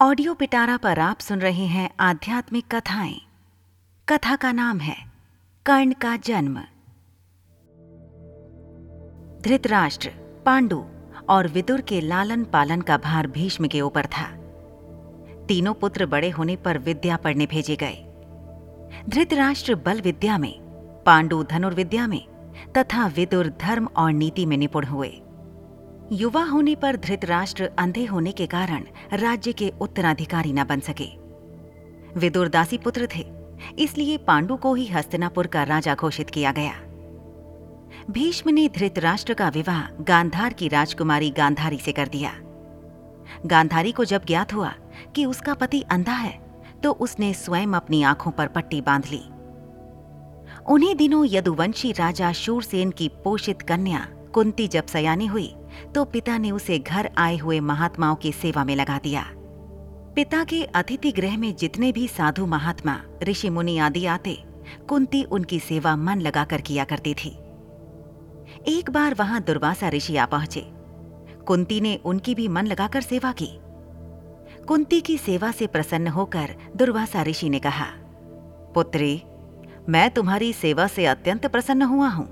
Audio पिटारा पर आप सुन रहे हैं आध्यात्मिक कथाएँ। कथा का नाम है, कर्ण का जन्म। धृतराष्ट्र, पांडु और विदुर के लालन पालन का भार भीष्म के ऊपर था। तीनों पुत्र बड़े होने पर विद्या पढ़ने भेजे गए। धृतराष्ट्र बल विद्या में, पांडु धनुर्विद्या में तथा विदुर धर्म और नीति में निपुण हुए। युवा होने पर धृतराष्ट्र अंधे होने के कारण राज्य के उत्तराधिकारी न बन सके। विदुर पुत्र थे, इसलिए पांडु को ही हस्तिनापुर का राजा घोषित किया गया। भीष्म ने धृतराष्ट्र का विवाह गांधार की राजकुमारी गांधारी से कर दिया। गांधारी को जब ज्ञात हुआ कि उसका पति अंधा है तो उसने स्वयं अपनी आँखों पर पट्टी बाँध ली। उन्हीं दिनों यदुवंशी राजा शूरसेन की पोषित कन्या कुंती जब सयानी हुई। तो पिता ने उसे घर आए हुए महात्माओं की सेवा में लगा दिया। पिता के अतिथि गृह में जितने भी साधु महात्मा, ऋषि मुनि आदि आते, कुंती उनकी सेवा मन लगाकर किया करती थी। एक बार वहाँ दुर्वासा ऋषि आ पहुँचे। कुंती ने उनकी भी मन लगाकर सेवा की। कुंती की सेवा से प्रसन्न होकर दुर्वासा ऋषि ने कहा, पुत्री, मैं तुम्हारी सेवा से अत्यंत प्रसन्न हुआ हूँ।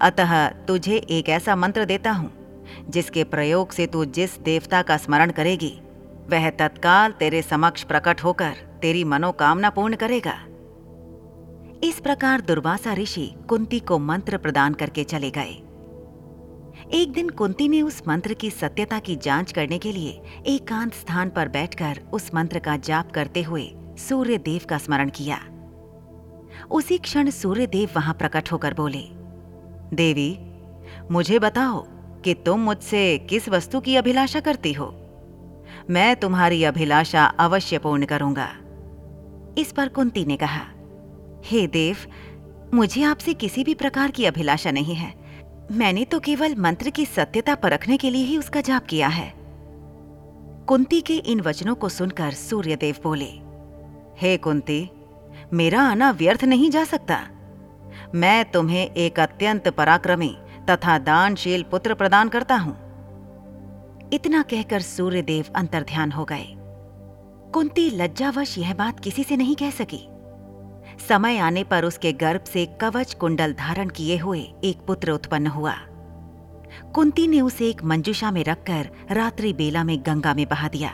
अतः तुझे एक ऐसा मंत्र देता हूँ जिसके प्रयोग से तू जिस देवता का स्मरण करेगी, वह तत्काल तेरे समक्ष प्रकट होकर तेरी मनोकामना पूर्ण करेगा। इस प्रकार दुर्वासा ऋषि कुंती को मंत्र प्रदान करके चले गए। एक दिन कुंती ने उस मंत्र की सत्यता की जाँच करने के लिए एकांत स्थान पर बैठकर उस मंत्र का जाप करते हुए सूर्य देव का स्मरण किया। उसी क्षण सूर्य देव वहाँ प्रकट होकर बोले, देवी, मुझे बताओ कि तुम मुझसे किस वस्तु की अभिलाषा करती हो? मैं तुम्हारी अभिलाषा अवश्य पूर्ण करूँगा। इस पर कुंती ने कहा, हे देव, मुझे आपसे किसी भी प्रकार की अभिलाषा नहीं है। मैंने तो केवल मंत्र की सत्यता परखने के लिए ही उसका जाप किया है कुंती के इन वचनों को सुनकर सूर्यदेव बोले, हे कुंती, मेरा आना व्यर्थ नहीं जा सकता। मैं तुम्हें एक अत्यंत पराक्रमी तथा दानशील पुत्र प्रदान करता हूँ। इतना कहकर सूर्यदेव अंतर्ध्यान हो गए। कुंती लज्जावश यह बात किसी से नहीं कह सकी। समय आने पर उसके गर्भ से कवच कुंडल धारण किए हुए एक पुत्र उत्पन्न हुआ। कुंती ने उसे एक मंजुषा में रखकर रात्रि बेला में गंगा में बहा दिया।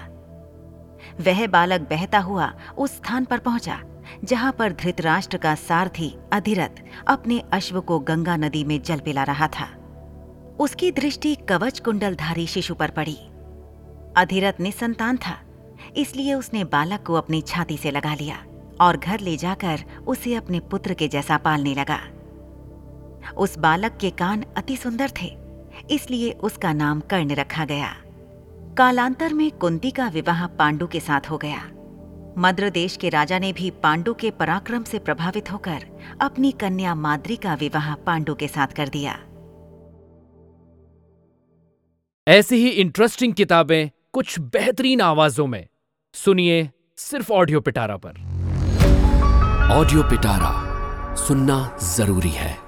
वह बालक बहता हुआ उस स्थान पर पहुँचा। जहाँ पर धृतराष्ट्र का सारथी अधिरथ अपने अश्व को गंगा नदी में जल पिला रहा था। उसकी दृष्टि कवच कुंडलधारी शिशु पर पड़ी। अधिरथ ने संतान था, इसलिए उसने बालक को अपनी छाती से लगा लिया और घर ले जाकर उसे अपने पुत्र के जैसा पालने लगा। उस बालक के कान अति सुंदर थे, इसलिए उसका नाम कर्ण रखा गया। कालांतर में कुंती का विवाह पांडु के साथ हो गया। मद्र देश के राजा ने भी पांडु के पराक्रम से प्रभावित होकर अपनी कन्या माद्री का विवाह पांडु के साथ कर दिया। ऐसी ही इंटरेस्टिंग किताबें कुछ बेहतरीन आवाजों में। सुनिए सिर्फ़ ऑडियो पिटारा पर। ऑडियो पिटारा सुनना ज़रूरी है।